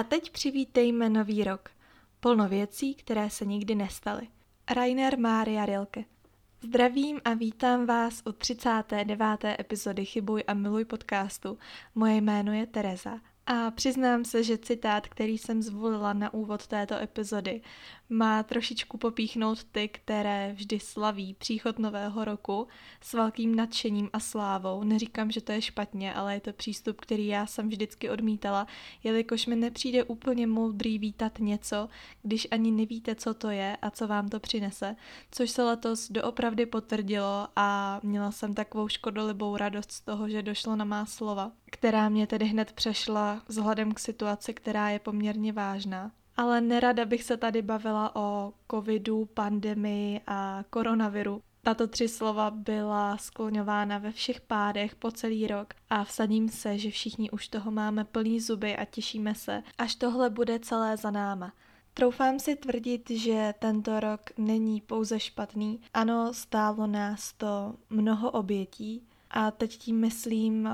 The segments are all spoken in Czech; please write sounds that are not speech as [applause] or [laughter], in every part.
A teď přivítejme nový rok. Plno věcí, které se nikdy nestaly. Rainer Mária Rilke. Zdravím a vítám vás u 39. epizody Chybuj a miluj podcastu. Moje jméno je Tereza a přiznám se, že citát, který jsem zvolila na úvod této epizody, má trošičku popíchnout ty, které vždy slaví příchod nového roku s velkým nadšením a slávou. Neříkám, že to je špatně, ale je to přístup, který já jsem vždycky odmítala, jelikož mi nepřijde úplně moudrý vítat něco, když ani nevíte, co to je a co vám to přinese, což se letos doopravdy potvrdilo a měla jsem takovou škodolibou radost z toho, že došlo na má slova, která mě tedy hned přešla vzhledem k situaci, která je poměrně vážná ale nerada bych se tady bavila o covidu, pandemii a koronaviru. Tato tři slova byla skloňována ve všech pádech po celý rok a vsadím se, že všichni už toho máme plný zuby a těšíme se, až tohle bude celé za náma. Troufám si tvrdit, že tento rok není pouze špatný. Ano, stálo nás to mnoho obětí, a teď tím myslím,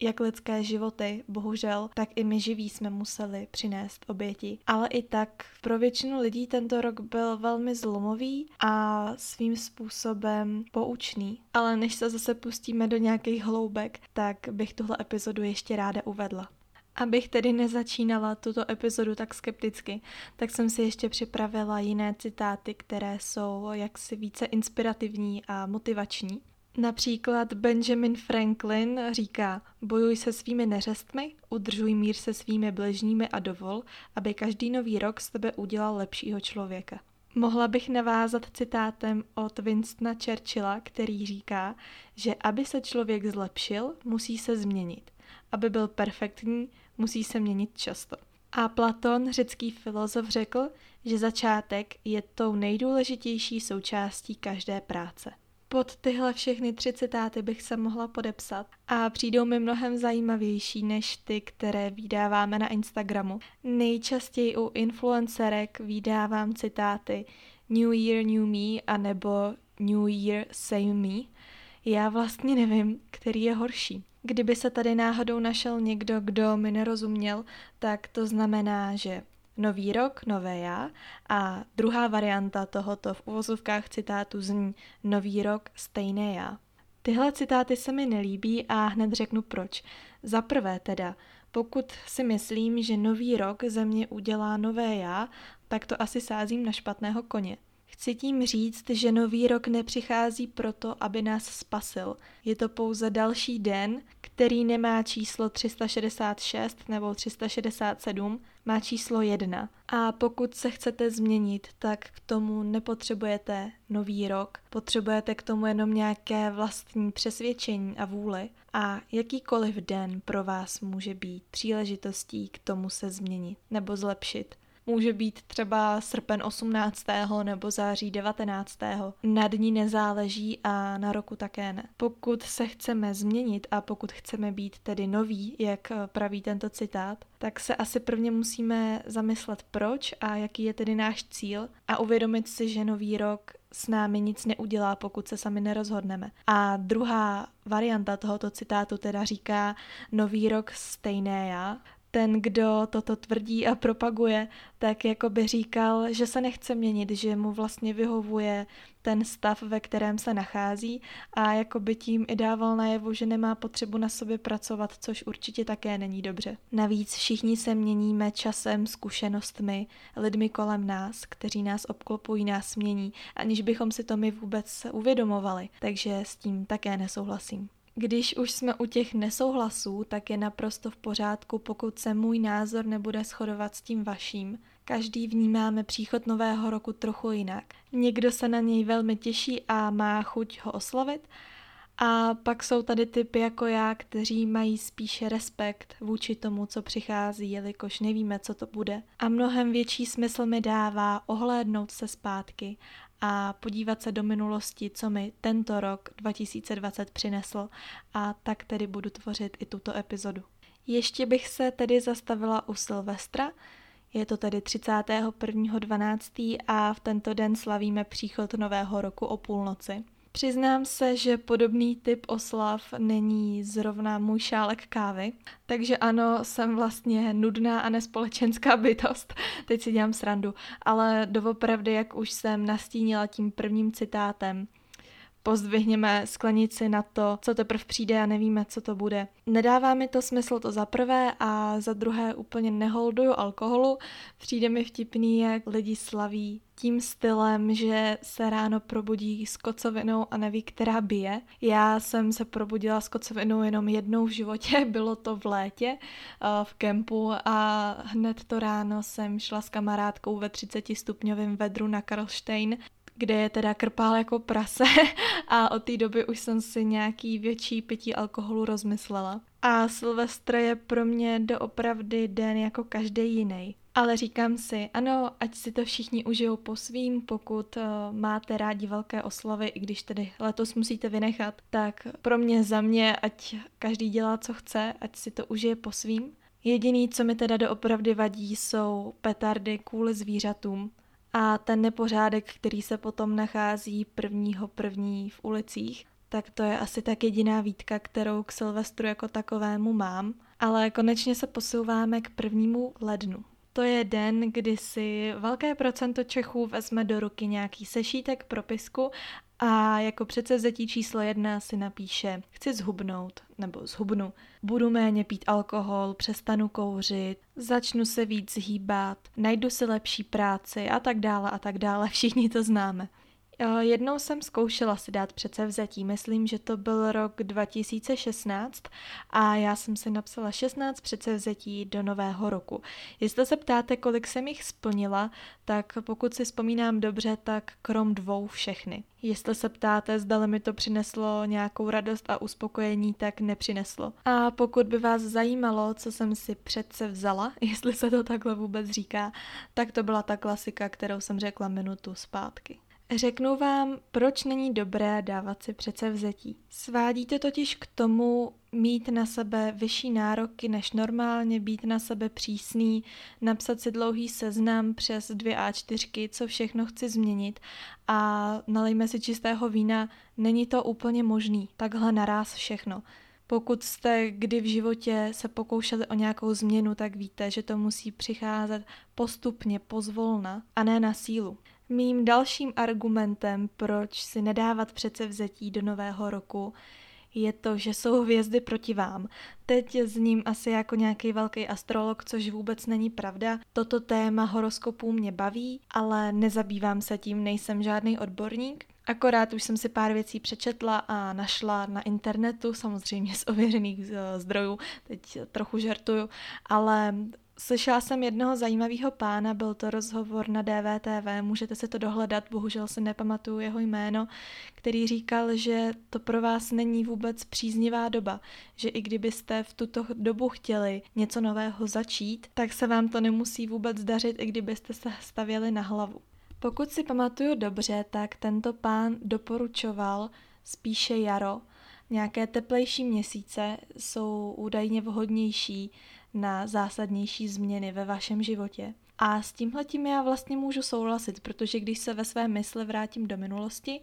jak lidské životy, bohužel, tak i my živí jsme museli přinést oběti. Ale i tak pro většinu lidí tento rok byl velmi zlomový a svým způsobem poučný. Ale než se zase pustíme do nějakých hloubek, tak bych tuhle epizodu ještě ráda uvedla. Abych tedy nezačínala tuto epizodu tak skepticky, tak jsem si ještě připravila jiné citáty, které jsou jaksi více inspirativní a motivační. Například Benjamin Franklin říká, bojuj se svými neřestmi, udržuj mír se svými bližními a dovol, aby každý nový rok z tebe udělal lepšího člověka. Mohla bych navázat citátem od Winstona Churchilla, který říká, že aby se člověk zlepšil, musí se změnit. Aby byl perfektní, musí se měnit často. A Platon, řecký filozof, řekl, že začátek je tou nejdůležitější součástí každé práce. Pod tyhle všechny tři citáty bych se mohla podepsat a přijdou mi mnohem zajímavější než ty, které vydáváme na Instagramu. Nejčastěji u influencerek vydávám citáty New Year, New Me a nebo New Year, Same Me. Já vlastně nevím, který je horší. Kdyby se tady náhodou našel někdo, kdo mi nerozuměl, tak to znamená, že nový rok, nové já a druhá varianta tohoto v uvozovkách citátu zní nový rok, stejné já. Tyhle citáty se mi nelíbí a hned řeknu proč. Za prvé teda, pokud si myslím, že nový rok ze mě udělá nové já, tak to asi sázím na špatného koně. Chci tím říct, že nový rok nepřichází proto, aby nás spasil. Je to pouze další den, který nemá číslo 366 nebo 367, má číslo 1. A pokud se chcete změnit, tak k tomu nepotřebujete nový rok. Potřebujete k tomu jenom nějaké vlastní přesvědčení a vůli. A jakýkoliv den pro vás může být příležitostí k tomu se změnit nebo zlepšit může být třeba srpen 18. nebo září 19. Na dní nezáleží a na roku také ne. Pokud se chceme změnit a pokud chceme být tedy noví, jak praví tento citát, tak se asi prvně musíme zamyslet proč a jaký je tedy náš cíl a uvědomit si, že nový rok s námi nic neudělá, pokud se sami nerozhodneme. A druhá varianta tohoto citátu teda říká nový rok stejné já, ten, kdo toto tvrdí a propaguje, tak jako by říkal, že se nechce měnit, že mu vlastně vyhovuje ten stav, ve kterém se nachází a jako by tím i dával najevu, že nemá potřebu na sobě pracovat, což určitě také není dobře. Navíc všichni se měníme časem, zkušenostmi, lidmi kolem nás, kteří nás obklopují, nás mění, aniž bychom si to my vůbec uvědomovali, takže s tím také nesouhlasím. Když už jsme u těch nesouhlasů, tak je naprosto v pořádku, pokud se můj názor nebude shodovat s tím vaším. Každý vnímáme příchod nového roku trochu jinak. Někdo se na něj velmi těší a má chuť ho oslovit, a pak jsou tady typy jako já, kteří mají spíše respekt vůči tomu, co přichází, jelikož nevíme, co to bude. A mnohem větší smysl mi dává ohlédnout se zpátky a podívat se do minulosti, co mi tento rok 2020 přinesl a tak tedy budu tvořit i tuto epizodu. Ještě bych se tedy zastavila u Silvestra, je to tedy 31.12. a v tento den slavíme příchod nového roku o půlnoci. Přiznám se, že podobný typ oslav není zrovna můj šálek kávy, takže ano, jsem vlastně nudná a nespolečenská bytost, teď si dělám srandu, ale doopravdy, jak už jsem nastínila tím prvním citátem, pozdvihněme sklenici na to, co teprve přijde a nevíme, co to bude. Nedává mi to smysl to za prvé a za druhé úplně neholduju alkoholu. Přijde mi vtipný, jak lidi slaví tím stylem, že se ráno probudí s kocovinou a neví, která bije. Já jsem se probudila s kocovinou jenom jednou v životě, [laughs] bylo to v létě eh, v kempu a hned to ráno jsem šla s kamarádkou ve 30 stupňovém vedru na Karlštejn kde je teda krpál jako prase [laughs] a od té doby už jsem si nějaký větší pití alkoholu rozmyslela. A Silvestr je pro mě doopravdy den jako každý jiný. Ale říkám si, ano, ať si to všichni užijou po svým, pokud uh, máte rádi velké oslavy, i když tedy letos musíte vynechat, tak pro mě za mě, ať každý dělá, co chce, ať si to užije po svým. Jediný, co mi teda doopravdy vadí, jsou petardy kvůli zvířatům a ten nepořádek, který se potom nachází prvního první v ulicích, tak to je asi tak jediná výtka, kterou k Silvestru jako takovému mám. Ale konečně se posouváme k prvnímu lednu. To je den, kdy si velké procento Čechů vezme do ruky nějaký sešítek propisku a jako předsevzetí číslo jedna si napíše chci zhubnout nebo zhubnu, budu méně pít alkohol, přestanu kouřit, začnu se víc hýbat, najdu si lepší práci a tak dále a tak dále, [laughs] všichni to známe. Jednou jsem zkoušela si dát předsevzetí, myslím, že to byl rok 2016 a já jsem si napsala 16 předsevzetí do nového roku. Jestli se ptáte, kolik jsem jich splnila, tak pokud si vzpomínám dobře, tak krom dvou všechny. Jestli se ptáte, zda mi to přineslo nějakou radost a uspokojení, tak nepřineslo. A pokud by vás zajímalo, co jsem si přece vzala, [laughs] jestli se to takhle vůbec říká, tak to byla ta klasika, kterou jsem řekla minutu zpátky. Řeknu vám, proč není dobré dávat si přece vzetí. Svádíte totiž k tomu mít na sebe vyšší nároky než normálně, být na sebe přísný, napsat si dlouhý seznam přes dvě A4, co všechno chci změnit a nalejme si čistého vína, není to úplně možný, takhle naraz všechno. Pokud jste kdy v životě se pokoušeli o nějakou změnu, tak víte, že to musí přicházet postupně, pozvolna a ne na sílu. Mým dalším argumentem, proč si nedávat přece vzetí do nového roku, je to, že jsou hvězdy proti vám. Teď s ním asi jako nějaký velký astrolog, což vůbec není pravda. Toto téma horoskopů mě baví, ale nezabývám se tím, nejsem žádný odborník. Akorát už jsem si pár věcí přečetla a našla na internetu, samozřejmě z ověřených eh, zdrojů, teď trochu žertuju, ale Slyšela jsem jednoho zajímavého pána, byl to rozhovor na DVTV, můžete se to dohledat, bohužel se nepamatuju jeho jméno, který říkal, že to pro vás není vůbec příznivá doba, že i kdybyste v tuto dobu chtěli něco nového začít, tak se vám to nemusí vůbec dařit, i kdybyste se stavěli na hlavu. Pokud si pamatuju dobře, tak tento pán doporučoval spíše jaro. Nějaké teplejší měsíce jsou údajně vhodnější na zásadnější změny ve vašem životě. A s tímhletím já vlastně můžu souhlasit, protože když se ve své mysli vrátím do minulosti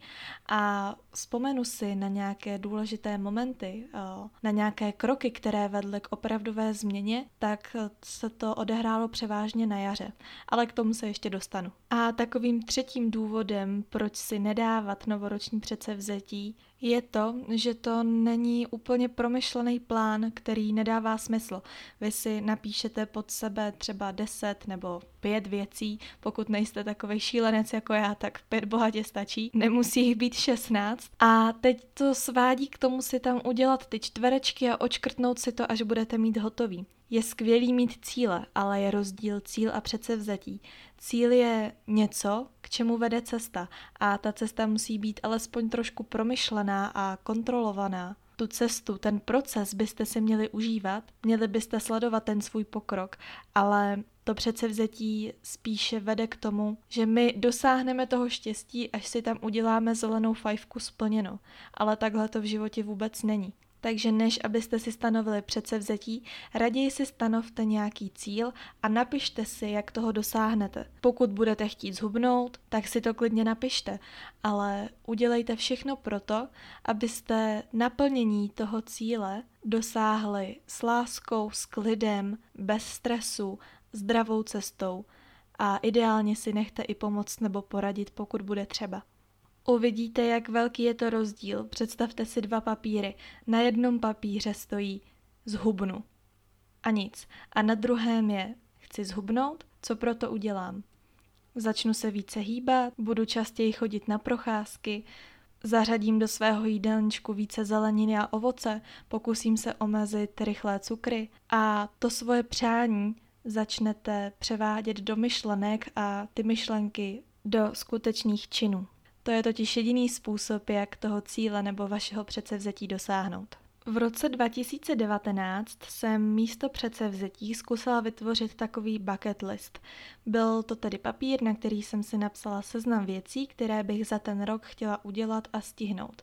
a vzpomenu si na nějaké důležité momenty, eh, na nějaké kroky, které vedly k opravdové změně, tak se to odehrálo převážně na jaře. Ale k tomu se ještě dostanu. A takovým třetím důvodem, proč si nedávat novoroční předsevzetí, je to, že to není úplně promyšlený plán, který nedává smysl. Vy si napíšete pod sebe třeba 10 nebo pět věcí, pokud nejste takový šílenec jako já, tak pět bohatě stačí. Nemusí jich být 16. A teď to svádí k tomu si tam udělat ty čtverečky a očkrtnout si to, až budete mít hotový. Je skvělý mít cíle, ale je rozdíl cíl a předsevzetí. Cíl je něco, k čemu vede cesta a ta cesta musí být alespoň trošku promyšlená a kontrolovaná. Tu cestu, ten proces byste si měli užívat, měli byste sledovat ten svůj pokrok, ale to předsevzetí spíše vede k tomu, že my dosáhneme toho štěstí, až si tam uděláme zelenou fajfku splněno. Ale takhle to v životě vůbec není. Takže než abyste si stanovili předsevzetí, raději si stanovte nějaký cíl a napište si, jak toho dosáhnete. Pokud budete chtít zhubnout, tak si to klidně napište, ale udělejte všechno proto, abyste naplnění toho cíle dosáhli s láskou, s klidem, bez stresu, zdravou cestou a ideálně si nechte i pomoct nebo poradit, pokud bude třeba. Uvidíte, jak velký je to rozdíl. Představte si dva papíry. Na jednom papíře stojí zhubnu a nic. A na druhém je chci zhubnout, co proto udělám. Začnu se více hýbat, budu častěji chodit na procházky, zařadím do svého jídelníčku více zeleniny a ovoce, pokusím se omezit rychlé cukry a to svoje přání začnete převádět do myšlenek a ty myšlenky do skutečných činů. To je totiž jediný způsob, jak toho cíle nebo vašeho předsevzetí dosáhnout. V roce 2019 jsem místo předsevzetí zkusila vytvořit takový bucket list. Byl to tedy papír, na který jsem si napsala seznam věcí, které bych za ten rok chtěla udělat a stihnout.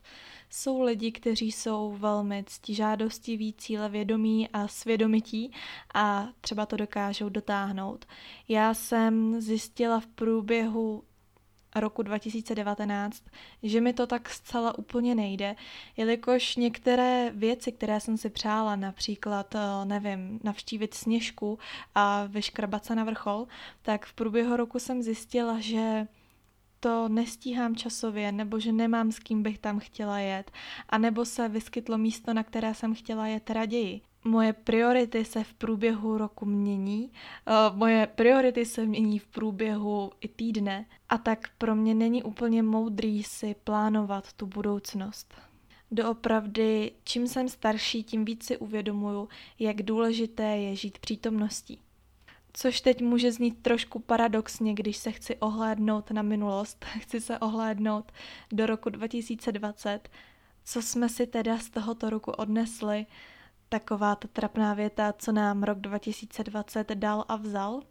Jsou lidi, kteří jsou velmi ctižádostiví, cílevědomí a svědomití a třeba to dokážou dotáhnout. Já jsem zjistila v průběhu roku 2019, že mi to tak zcela úplně nejde, jelikož některé věci, které jsem si přála, například, eh, nevím, navštívit sněžku a vyškrabat se na vrchol, tak v průběhu roku jsem zjistila, že to nestíhám časově, nebo že nemám s kým bych tam chtěla jet, a nebo se vyskytlo místo, na které jsem chtěla jet raději moje priority se v průběhu roku mění, uh, moje priority se mění v průběhu i týdne a tak pro mě není úplně moudrý si plánovat tu budoucnost. Doopravdy, čím jsem starší, tím víc si uvědomuju, jak důležité je žít přítomností. Což teď může znít trošku paradoxně, když se chci ohlédnout na minulost, [laughs] chci se ohlédnout do roku 2020, co jsme si teda z tohoto roku odnesli, taková ta trapná věta, co nám rok 2020 dal a vzal.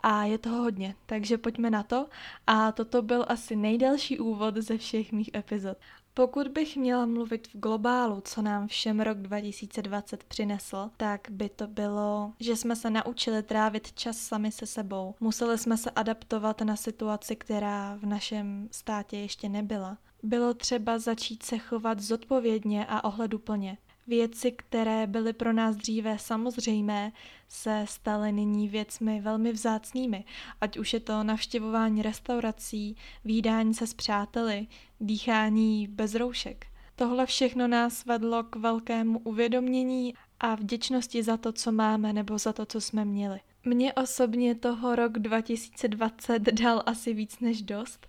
A je toho hodně, takže pojďme na to. A toto byl asi nejdelší úvod ze všech mých epizod. Pokud bych měla mluvit v globálu, co nám všem rok 2020 přinesl, tak by to bylo, že jsme se naučili trávit čas sami se sebou. Museli jsme se adaptovat na situaci, která v našem státě ještě nebyla. Bylo třeba začít se chovat zodpovědně a ohleduplně. Věci, které byly pro nás dříve samozřejmé, se staly nyní věcmi velmi vzácnými, ať už je to navštěvování restaurací, výdání se s přáteli, dýchání bez roušek. Tohle všechno nás vedlo k velkému uvědomění a vděčnosti za to, co máme nebo za to, co jsme měli. Mně osobně toho rok 2020 dal asi víc než dost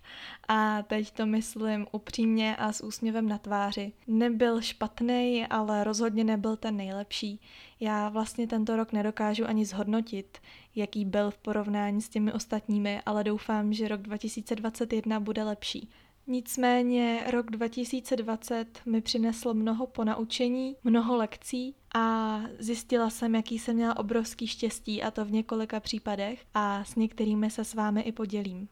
a teď to myslím upřímně a s úsměvem na tváři. Nebyl špatný, ale rozhodně nebyl ten nejlepší. Já vlastně tento rok nedokážu ani zhodnotit, jaký byl v porovnání s těmi ostatními, ale doufám, že rok 2021 bude lepší. Nicméně rok 2020 mi přinesl mnoho ponaučení, mnoho lekcí a zjistila jsem, jaký jsem měla obrovský štěstí a to v několika případech a s některými se s vámi i podělím.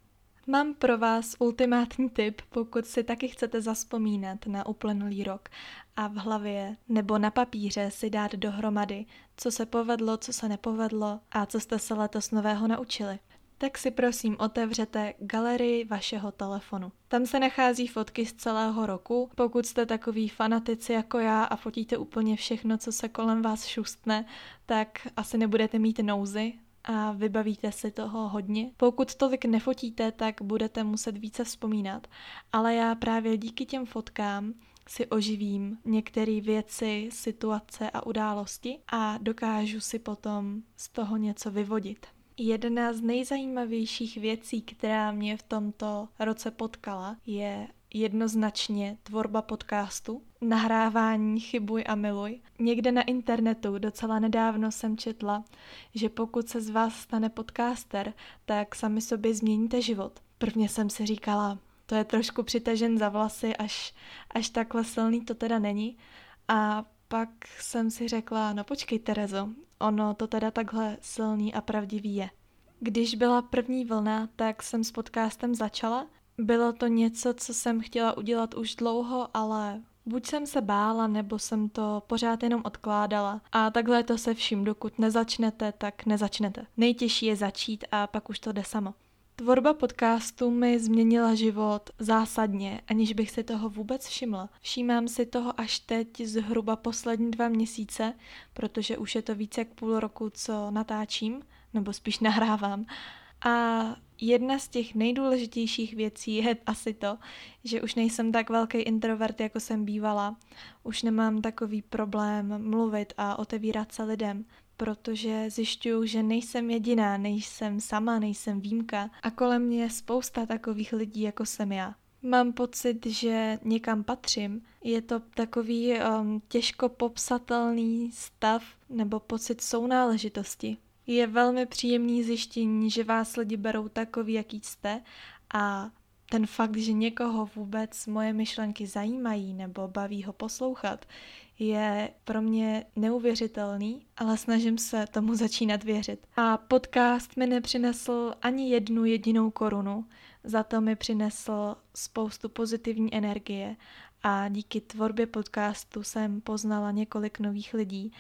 Mám pro vás ultimátní tip, pokud si taky chcete zaspomínat na uplynulý rok a v hlavě nebo na papíře si dát dohromady, co se povedlo, co se nepovedlo a co jste se letos nového naučili tak si prosím otevřete galerii vašeho telefonu. Tam se nachází fotky z celého roku. Pokud jste takový fanatici jako já a fotíte úplně všechno, co se kolem vás šustne, tak asi nebudete mít nouzy, a vybavíte si toho hodně. Pokud tolik nefotíte, tak budete muset více vzpomínat. Ale já právě díky těm fotkám si oživím některé věci, situace a události a dokážu si potom z toho něco vyvodit. Jedna z nejzajímavějších věcí, která mě v tomto roce potkala, je jednoznačně tvorba podcastu, nahrávání Chybuj a miluj. Někde na internetu docela nedávno jsem četla, že pokud se z vás stane podcaster, tak sami sobě změníte život. Prvně jsem si říkala, to je trošku přitažen za vlasy, až, až takhle silný to teda není. A pak jsem si řekla, no počkej Terezo, ono to teda takhle silný a pravdivý je. Když byla první vlna, tak jsem s podcastem začala. Bylo to něco, co jsem chtěla udělat už dlouho, ale Buď jsem se bála, nebo jsem to pořád jenom odkládala. A takhle to se vším, dokud nezačnete, tak nezačnete. Nejtěžší je začít a pak už to jde samo. Tvorba podcastu mi změnila život zásadně, aniž bych si toho vůbec všimla. Všímám si toho až teď zhruba poslední dva měsíce, protože už je to více jak půl roku, co natáčím, nebo spíš nahrávám. A jedna z těch nejdůležitějších věcí je asi to, že už nejsem tak velký introvert, jako jsem bývala. Už nemám takový problém mluvit a otevírat se lidem protože zjišťuju, že nejsem jediná, nejsem sama, nejsem výjimka a kolem mě je spousta takových lidí, jako jsem já. Mám pocit, že někam patřím. Je to takový um, těžko popsatelný stav nebo pocit sounáležitosti. Je velmi příjemný zjištění, že vás lidi berou takový, jaký jste a ten fakt, že někoho vůbec moje myšlenky zajímají nebo baví ho poslouchat, je pro mě neuvěřitelný, ale snažím se tomu začínat věřit. A podcast mi nepřinesl ani jednu jedinou korunu, za to mi přinesl spoustu pozitivní energie a díky tvorbě podcastu jsem poznala několik nových lidí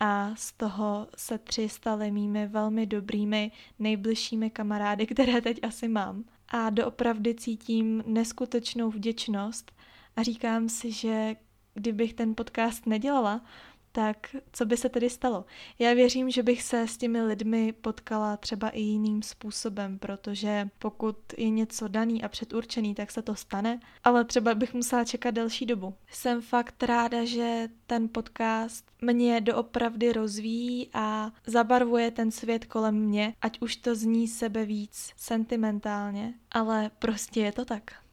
a z toho se tři staly mými velmi dobrými, nejbližšími kamarády, [laughs] které teď asi mám. A doopravdy cítím neskutečnou vděčnost a říkám si, že kdybych ten podcast nedělala, tak co by se tedy stalo? Já věřím, že bych se s těmi lidmi potkala třeba i jiným způsobem, protože pokud je něco daný a předurčený, tak se to stane, ale třeba bych musela čekat delší dobu. Jsem fakt ráda, že ten podcast mě doopravdy rozvíjí a zabarvuje ten svět kolem mě, ať už to zní sebe víc sentimentálně, ale prostě je to tak.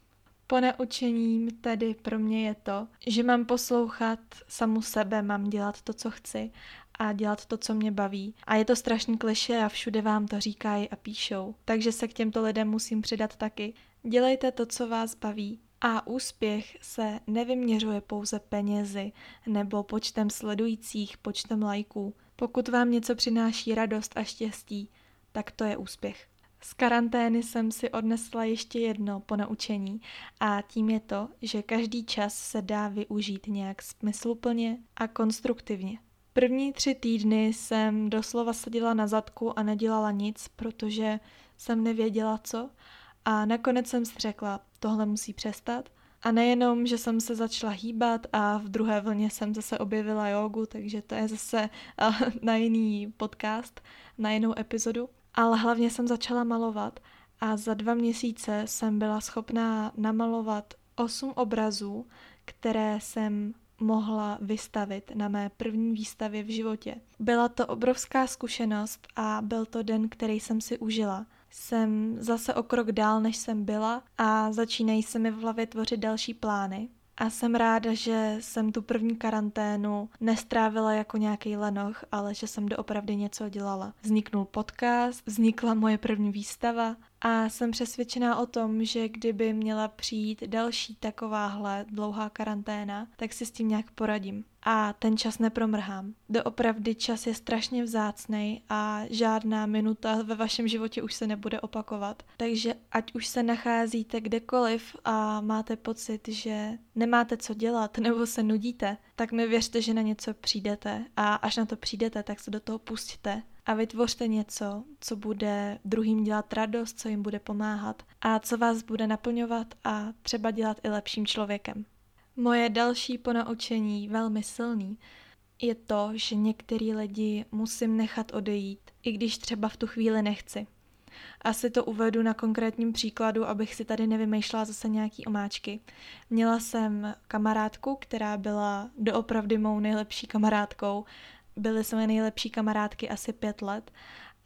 Ponaučením tedy pro mě je to, že mám poslouchat samu sebe, mám dělat to, co chci a dělat to, co mě baví. A je to strašný kliše a všude vám to říkají a píšou. Takže se k těmto lidem musím přidat taky. Dělejte to, co vás baví. A úspěch se nevyměřuje pouze penězi nebo počtem sledujících, počtem lajků. Pokud vám něco přináší radost a štěstí, tak to je úspěch. Z karantény jsem si odnesla ještě jedno po naučení a tím je to, že každý čas se dá využít nějak smysluplně a konstruktivně. První tři týdny jsem doslova seděla na zadku a nedělala nic, protože jsem nevěděla co. A nakonec jsem si řekla, tohle musí přestat. A nejenom, že jsem se začala hýbat a v druhé vlně jsem zase objevila jogu, takže to je zase [laughs] na jiný podcast, na jinou epizodu ale hlavně jsem začala malovat a za dva měsíce jsem byla schopná namalovat osm obrazů, které jsem mohla vystavit na mé první výstavě v životě. Byla to obrovská zkušenost a byl to den, který jsem si užila. Jsem zase o krok dál, než jsem byla a začínají se mi v hlavě tvořit další plány. A jsem ráda, že jsem tu první karanténu nestrávila jako nějaký lenoch, ale že jsem doopravdy něco dělala. Vzniknul podcast, vznikla moje první výstava a jsem přesvědčená o tom, že kdyby měla přijít další takováhle dlouhá karanténa, tak si s tím nějak poradím. A ten čas nepromrhám. Doopravdy čas je strašně vzácný a žádná minuta ve vašem životě už se nebude opakovat. Takže ať už se nacházíte kdekoliv a máte pocit, že nemáte co dělat nebo se nudíte, tak mi věřte, že na něco přijdete a až na to přijdete, tak se do toho pustíte a vytvořte něco, co bude druhým dělat radost, co jim bude pomáhat a co vás bude naplňovat a třeba dělat i lepším člověkem. Moje další ponaučení, velmi silný, je to, že některý lidi musím nechat odejít, i když třeba v tu chvíli nechci. Asi to uvedu na konkrétním příkladu, abych si tady nevymýšlela zase nějaký omáčky. Měla jsem kamarádku, která byla doopravdy mou nejlepší kamarádkou byly jsme nejlepší kamarádky asi pět let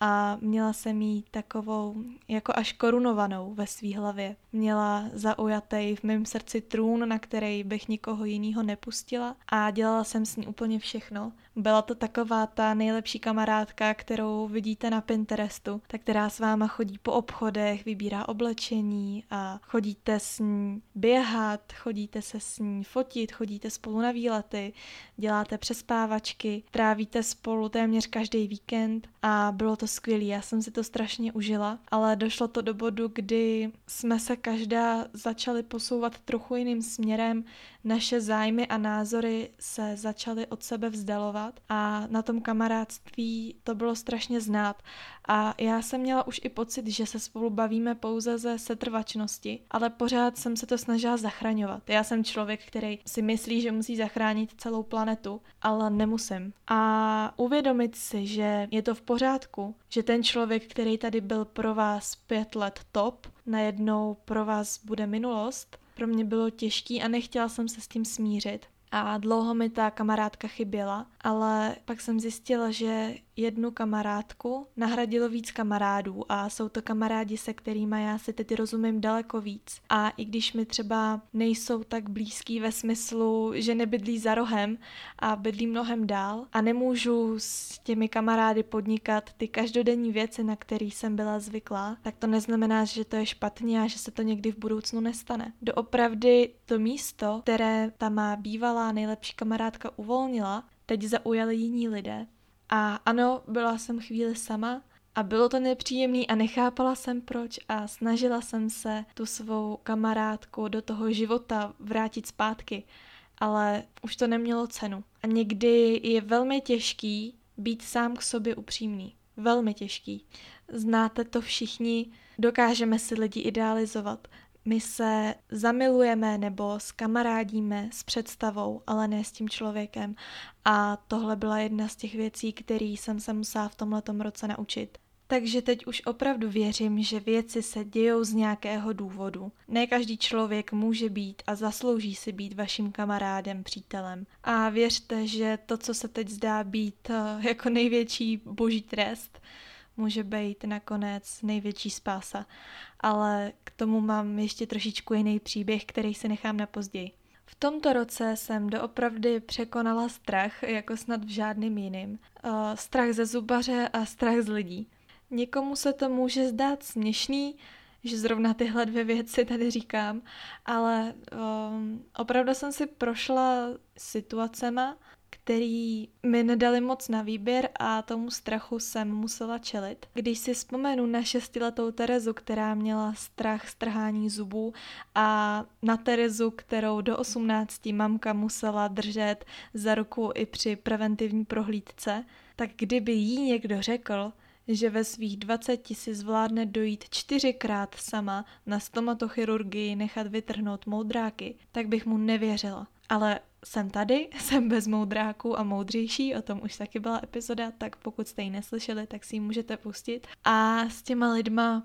a měla jsem jí takovou jako až korunovanou ve svý hlavě. Měla zaujatý v mém srdci trůn, na který bych nikoho jiného nepustila a dělala jsem s ní úplně všechno Byla to taková ta nejlepší kamarádka, kterou vidíte na Pinterestu, ta, která s váma chodí po obchodech, vybírá oblečení a chodíte s ní běhat, chodíte se s ní fotit, chodíte spolu na výlety, děláte přespávačky, trávíte spolu téměř každý víkend a bylo to skvělé. Já jsem si to strašně užila, ale došlo to do bodu, kdy jsme se každá začali posouvat trochu jiným směrem, naše zájmy a názory se začaly od sebe vzdalovat a na tom kamarádství to bylo strašně znát. A já jsem měla už i pocit, že se spolu bavíme pouze ze setrvačnosti, ale pořád jsem se to snažila zachraňovat. Já jsem člověk, který si myslí, že musí zachránit celou planetu, ale nemusím. A uvědomit si, že je to v pořádku, že ten člověk, který tady byl pro vás pět let top, najednou pro vás bude minulost, pro mě bylo těžký a nechtěla jsem se s tím smířit. A dlouho mi ta kamarádka chyběla, ale pak jsem zjistila, že jednu kamarádku nahradilo víc kamarádů a jsou to kamarádi, se kterými já si teď rozumím daleko víc. A i když mi třeba nejsou tak blízký ve smyslu, že nebydlí za rohem a bydlí mnohem dál a nemůžu s těmi kamarády podnikat ty každodenní věci, na které jsem byla zvyklá, tak to neznamená, že to je špatně a že se to někdy v budoucnu nestane. Doopravdy to místo, které ta má bývalá nejlepší kamarádka uvolnila, teď zaujali jiní lidé a ano, byla jsem chvíli sama a bylo to nepříjemný a nechápala jsem proč a snažila jsem se tu svou kamarádku do toho života vrátit zpátky, ale už to nemělo cenu. A někdy je velmi těžký být sám k sobě upřímný. Velmi těžký. Znáte to všichni, dokážeme si lidi idealizovat, my se zamilujeme nebo kamarádíme s představou, ale ne s tím člověkem. A tohle byla jedna z těch věcí, které jsem se musela v tomhletom roce naučit. Takže teď už opravdu věřím, že věci se dějou z nějakého důvodu. Ne každý člověk může být a zaslouží si být vaším kamarádem, přítelem. A věřte, že to, co se teď zdá být eh, jako největší boží trest, může být nakonec největší spása. Ale k tomu mám ještě trošičku jiný příběh, který si nechám na později. V tomto roce jsem doopravdy překonala strach, jako snad v žádným jiným. Uh, strach ze zubaře a strach z lidí. Někomu se to může zdát směšný, že zrovna tyhle dvě věci tady říkám, ale um, opravdu jsem si prošla situacema, který mi nedali moc na výběr a tomu strachu jsem musela čelit. Když si vzpomenu na šestiletou Terezu, která měla strach z trhání zubů a na Terezu, kterou do 18 mamka musela držet za ruku i při preventivní prohlídce, tak kdyby jí někdo řekl, že ve svých 20 si zvládne dojít čtyřikrát sama na stomatochirurgii nechat vytrhnout moudráky, tak bych mu nevěřila. Ale jsem tady, [laughs] jsem bez moudráků a moudřejší, o tom už taky byla epizoda, tak pokud jste ji neslyšeli, tak si ji můžete pustit. A s těma lidma,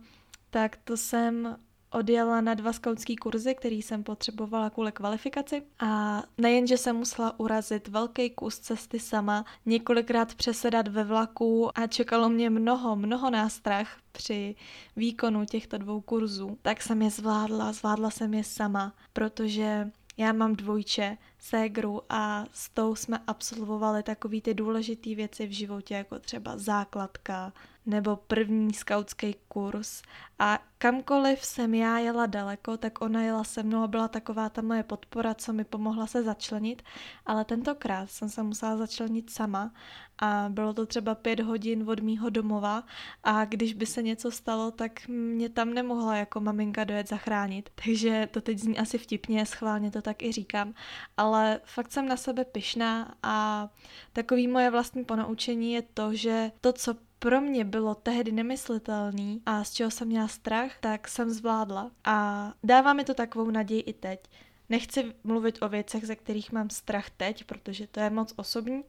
tak to jsem odjela na dva skautský kurzy, který jsem potřebovala kvůli kvalifikaci a nejenže jsem musela urazit velký kus cesty sama, několikrát přesedat ve vlaku a čekalo mě mnoho, mnoho nástrah při výkonu těchto dvou kurzů, tak jsem je zvládla, zvládla jsem je sama, protože já mám dvojče, ségru a s tou jsme absolvovali takové ty důležité věci v životě, jako třeba základka nebo první skautský kurz. A kamkoliv jsem já jela daleko, tak ona jela se mnou a byla taková ta moje podpora, co mi pomohla se začlenit. Ale tentokrát jsem se musela začlenit sama a bylo to třeba pět hodin od mýho domova a když by se něco stalo, tak mě tam nemohla jako maminka dojet zachránit. Takže to teď zní asi vtipně, schválně to tak i říkám, ale fakt jsem na sebe pyšná a takový moje vlastní ponaučení je to, že to, co pro mě bylo tehdy nemyslitelný a z čeho jsem měla strach, tak jsem zvládla. A dává mi to takovou naději i teď. Nechci mluvit o věcech, ze kterých mám strach teď, protože to je moc osobní,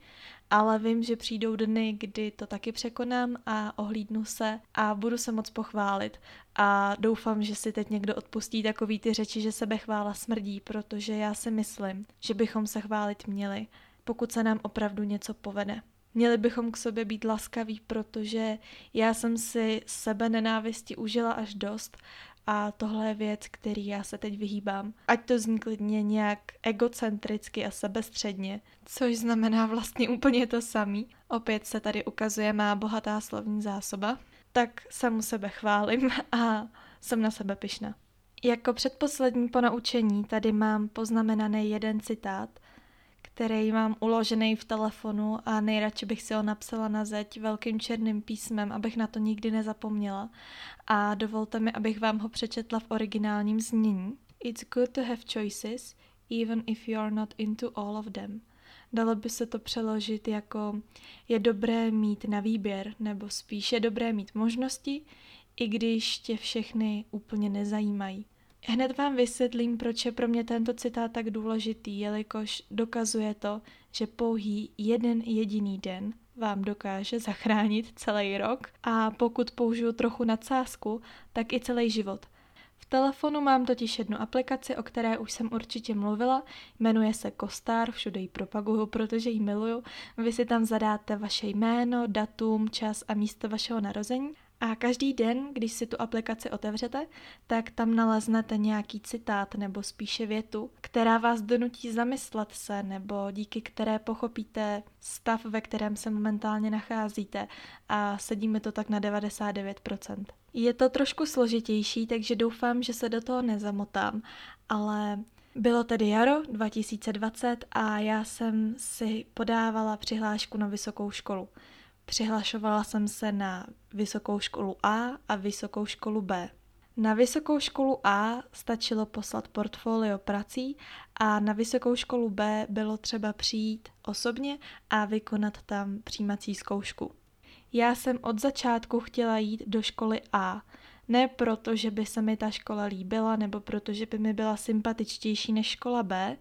ale vím, že přijdou dny, kdy to taky překonám a ohlídnu se a budu se moc pochválit. A doufám, že si teď někdo odpustí takový ty řeči, že sebe chvála smrdí, protože já si myslím, že bychom se chválit měli, pokud se nám opravdu něco povede. Měli bychom k sobě být laskaví, protože já jsem si sebe nenávisti užila až dost a tohle je věc, který já se teď vyhýbám. Ať to zní klidně nějak egocentricky a sebestředně, což znamená vlastně úplně to samý. Opět se tady ukazuje má bohatá slovní zásoba. Tak samu sebe chválím a jsem na sebe pyšná. Jako předposlední ponaučení tady mám poznamenaný jeden citát, který mám uložený v telefonu a nejradši bych si ho napsala na zeď velkým černým písmem, abych na to nikdy nezapomněla. A dovolte mi, abych vám ho přečetla v originálním znění. It's good to have choices, even if you are not into all of them. Dalo by se to přeložit jako je dobré mít na výběr, nebo spíše dobré mít možnosti, i když tě všechny úplně nezajímají. Hned vám vysvětlím, proč je pro mě tento citát tak důležitý, jelikož dokazuje to, že pouhý jeden jediný den vám dokáže zachránit celý rok a pokud použiju trochu nadsázku, tak i celý život. V telefonu mám totiž jednu aplikaci, o které už jsem určitě mluvila, jmenuje se Kostar, všude ji propaguju, protože ji miluju. Vy si tam zadáte vaše jméno, datum, čas a místo vašeho narození a každý den, když si tu aplikaci otevřete, tak tam naleznete nějaký citát nebo spíše větu, která vás donutí zamyslet se nebo díky které pochopíte stav, ve kterém se momentálně nacházíte a sedí mi to tak na 99%. Je to trošku složitější, takže doufám, že se do toho nezamotám, ale bylo tedy jaro 2020 a já jsem si podávala přihlášku na vysokou školu. Přihlašovala jsem se na vysokou školu A a vysokou školu B. Na vysokou školu A stačilo poslat portfolio prací a na vysokou školu B bylo třeba přijít osobně a vykonat tam přijímací zkoušku. Já jsem od začátku chtěla jít do školy A, ne proto, že by se mi ta škola líbila nebo proto, že by mi byla sympatičtější než škola B,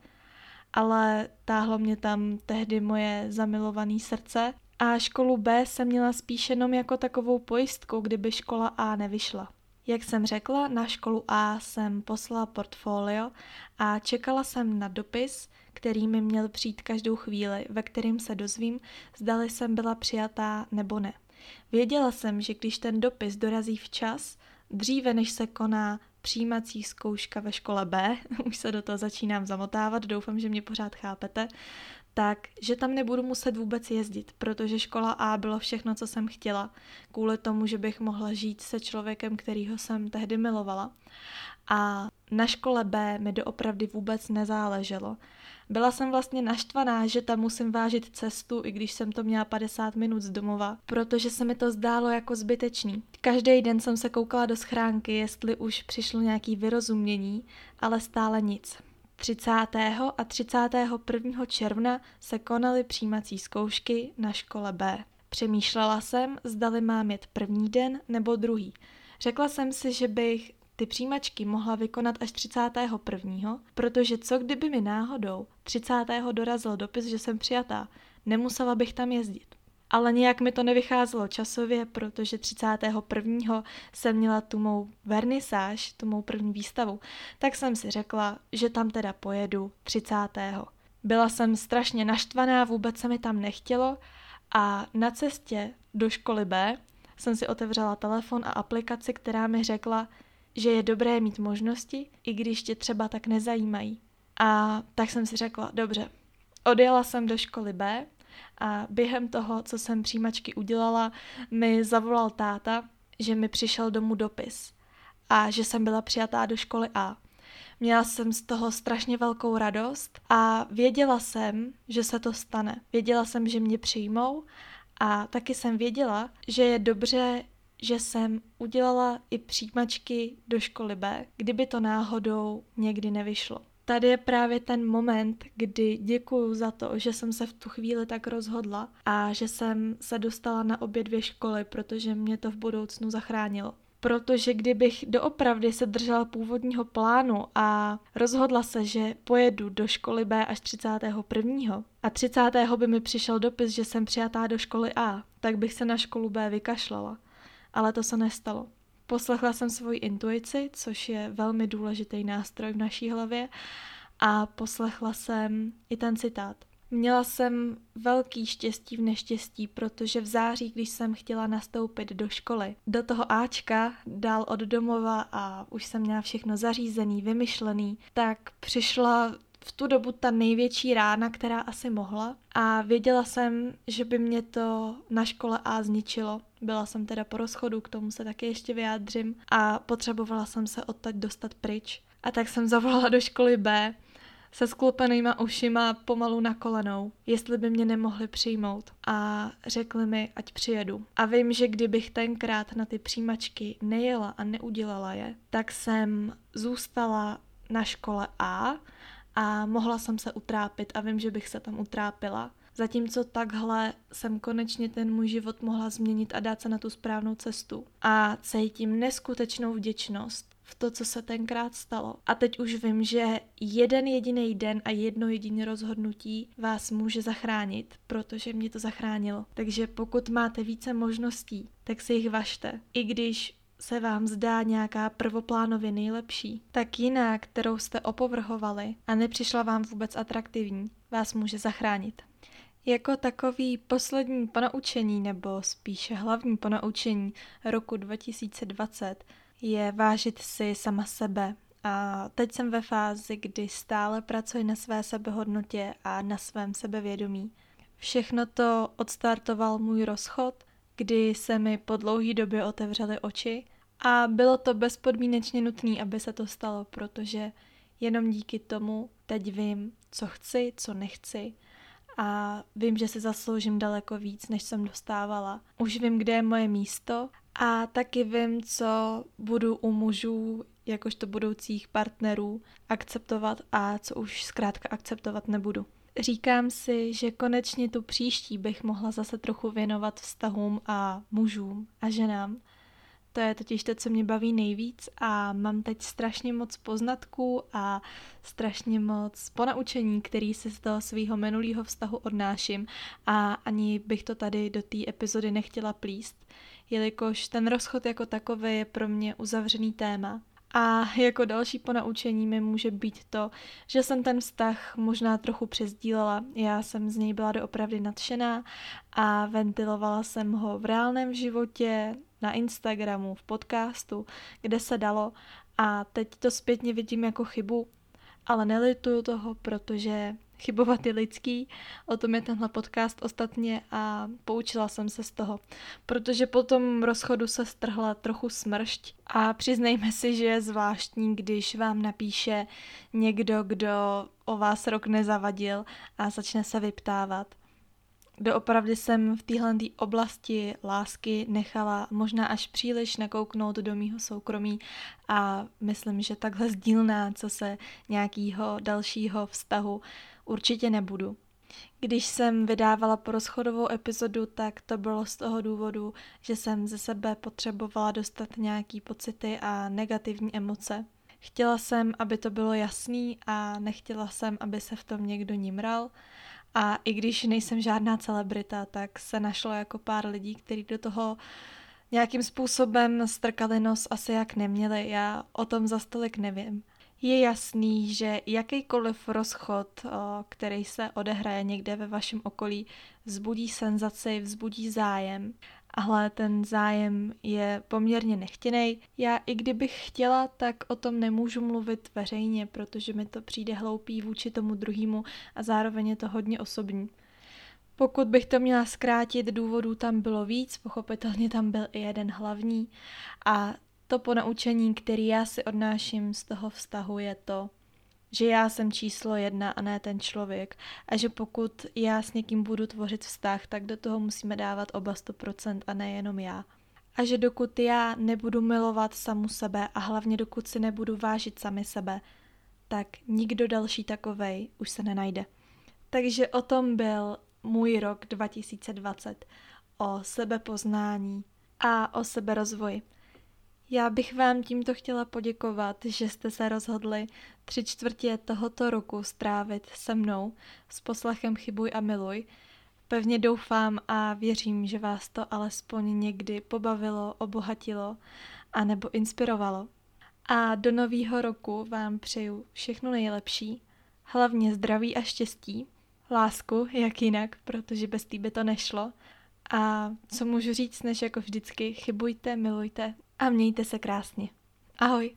ale táhlo mě tam tehdy moje zamilované srdce a školu B jsem měla spíš jenom jako takovou pojistku, kdyby škola A nevyšla. Jak jsem řekla, na školu A jsem poslala portfolio a čekala jsem na dopis, který mi měl přijít každou chvíli, ve kterým se dozvím, zdali jsem byla přijatá nebo ne. Věděla jsem, že když ten dopis dorazí včas, dříve než se koná přijímací zkouška ve škole B, [laughs] už se do toho začínám zamotávat, doufám, že mě pořád chápete, tak, že tam nebudu muset vůbec jezdit, protože škola A bylo všechno, co jsem chtěla, kvůli tomu, že bych mohla žít se člověkem, kterýho jsem tehdy milovala. A na škole B mi doopravdy vůbec nezáleželo. Byla jsem vlastně naštvaná, že tam musím vážit cestu, i když jsem to měla 50 minut z domova, protože se mi to zdálo jako zbytečný. Každý den jsem se koukala do schránky, jestli už přišlo nějaký vyrozumění, ale stále nic. 30. a 31. června se konaly přijímací zkoušky na škole B. Přemýšlela jsem, zdali mám jet první den nebo druhý. Řekla jsem si, že bych ty přijímačky mohla vykonat až 31. protože co kdyby mi náhodou 30. dorazil dopis, že jsem přijatá, nemusela bych tam jezdit ale nějak mi to nevycházelo časově, protože 31. jsem měla tu mou vernisáž, tu mou první výstavu, tak jsem si řekla, že tam teda pojedu 30. Byla jsem strašně naštvaná, vůbec se mi tam nechtělo a na cestě do školy B jsem si otevřela telefon a aplikaci, která mi řekla, že je dobré mít možnosti, i když tě třeba tak nezajímají. A tak jsem si řekla, dobře, odjela jsem do školy B, a během toho, co jsem přijímačky udělala, mi zavolal táta, že mi přišel domů dopis a že jsem byla přijatá do školy A. Měla jsem z toho strašně velkou radost a věděla jsem, že se to stane. Věděla jsem, že mě přijmou a taky jsem věděla, že je dobře, že jsem udělala i přijímačky do školy B, kdyby to náhodou někdy nevyšlo tady je právě ten moment, kdy děkuju za to, že jsem se v tu chvíli tak rozhodla a že jsem se dostala na obě dvě školy, protože mě to v budoucnu zachránilo. Protože kdybych doopravdy se držela původního plánu a rozhodla se, že pojedu do školy B až 31. a 30. by mi přišel dopis, že jsem přijatá do školy A, tak bych se na školu B vykašlala. Ale to se nestalo. Poslechla jsem svoji intuici, což je velmi důležitý nástroj v naší hlavě, a poslechla jsem i ten citát. Měla jsem velký štěstí v neštěstí, protože v září, když jsem chtěla nastoupit do školy, do toho Ačka, dál od domova a už jsem měla všechno zařízený, vymyšlený, tak přišla v tu dobu ta největší rána, která asi mohla a věděla jsem, že by mě to na škole A zničilo. Byla jsem teda po rozchodu, k tomu se taky ještě vyjádřím a potřebovala jsem se odtaď dostat pryč. A tak jsem zavolala do školy B se sklopenýma ušima pomalu na kolenou, jestli by mě nemohli přijmout a řekli mi, ať přijedu. A vím, že kdybych tenkrát na ty přijímačky nejela a neudělala je, tak jsem zůstala na škole A a mohla jsem se utrápit a vím, že bych se tam utrápila. Zatímco takhle jsem konečně ten můj život mohla změnit a dát se na tu správnou cestu. A cítím neskutečnou vděčnost v to, co se tenkrát stalo. A teď už vím, že jeden jediný den a jedno jediné rozhodnutí vás může zachránit, protože mě to zachránilo. Takže pokud máte více možností, tak si jich vašte. I když se vám zdá nějaká prvoplánově nejlepší, tak jiná, kterou jste opovrhovali a nepřišla vám vůbec atraktivní, vás může zachránit. Jako takový poslední ponaučení, nebo spíše hlavní ponaučení roku 2020 je vážit si sama sebe. A teď jsem ve fázi, kdy stále pracuji na své sebehodnotě a na svém sebevědomí. Všechno to odstartoval můj rozchod, kdy se mi po dlouhé době otevřely oči a bylo to bezpodmínečně nutné, aby se to stalo, protože jenom díky tomu teď vím, co chci, co nechci a vím, že si zasloužím daleko víc, než jsem dostávala. Už vím, kde je moje místo a taky vím, co budu u mužů, jakožto budoucích partnerů, akceptovat a co už zkrátka akceptovat nebudu. Říkám si, že konečně tu příští bych mohla zase trochu věnovat vztahům a mužům a ženám. To je totiž to, co mě baví nejvíc a mám teď strašně moc poznatků a strašně moc ponaučení, který si z toho svého minulého vztahu odnáším a ani bych to tady do té epizody nechtěla plíst jelikož ten rozchod jako takový je pro mě uzavřený téma. A jako další ponaučení mi může být to, že jsem ten vztah možná trochu přezdílela. Já jsem z něj byla doopravdy nadšená a ventilovala jsem ho v reálném životě, na Instagramu, v podcastu, kde se dalo. A teď to zpětně vidím jako chybu, ale nelituju toho, protože Chybovat je lidský, o tom je tenhle podcast ostatně a poučila jsem se z toho, protože po tom rozchodu se strhla trochu smršť. A přiznejme si, že je zvláštní, když vám napíše někdo, kdo o vás rok nezavadil a začne se vyptávat. Doopravdy jsem v téhle oblasti lásky nechala možná až příliš nakouknout do mýho soukromí a myslím, že takhle sdílná, co se nějakého dalšího vztahu určitě nebudu. Když jsem vydávala porozchodovou epizodu, tak to bylo z toho důvodu, že jsem ze sebe potřebovala dostat nějaký pocity a negativní emoce. Chtěla jsem, aby to bylo jasný a nechtěla jsem, aby se v tom někdo nimral. A i když nejsem žádná celebrita, tak se našlo jako pár lidí, kteří do toho nějakým způsobem strkali nos asi jak neměli. Já o tom za stolik nevím je jasný, že jakýkoliv rozchod, který se odehraje někde ve vašem okolí, vzbudí senzaci, vzbudí zájem. Ale ten zájem je poměrně nechtěný. Já i kdybych chtěla, tak o tom nemůžu mluvit veřejně, protože mi to přijde hloupý vůči tomu druhému a zároveň je to hodně osobní. Pokud bych to měla zkrátit, důvodů tam bylo víc, pochopitelně tam byl i jeden hlavní a to ponaučení, který já si odnáším z toho vztahu, je to, že já jsem číslo jedna a ne ten člověk a že pokud já s někým budu tvořit vztah, tak do toho musíme dávat oba 100% a ne jenom já. A že dokud já nebudu milovat samu sebe a hlavně dokud si nebudu vážit sami sebe, tak nikdo další takovej už se nenajde. Takže o tom byl můj rok 2020, o sebepoznání a o seberozvoji. Já bych vám tímto chtěla poděkovat, že jste se rozhodli tři čtvrtě tohoto roku strávit se mnou s poslechem Chybuj a miluj. Pevně doufám a věřím, že vás to alespoň někdy pobavilo, obohatilo a nebo inspirovalo. A do nového roku vám přeju všechno nejlepší, hlavně zdraví a štěstí, lásku, jak jinak, protože bez té by to nešlo. A co můžu říct, než jako vždycky, chybujte, milujte a mějte se krásně. Ahoj!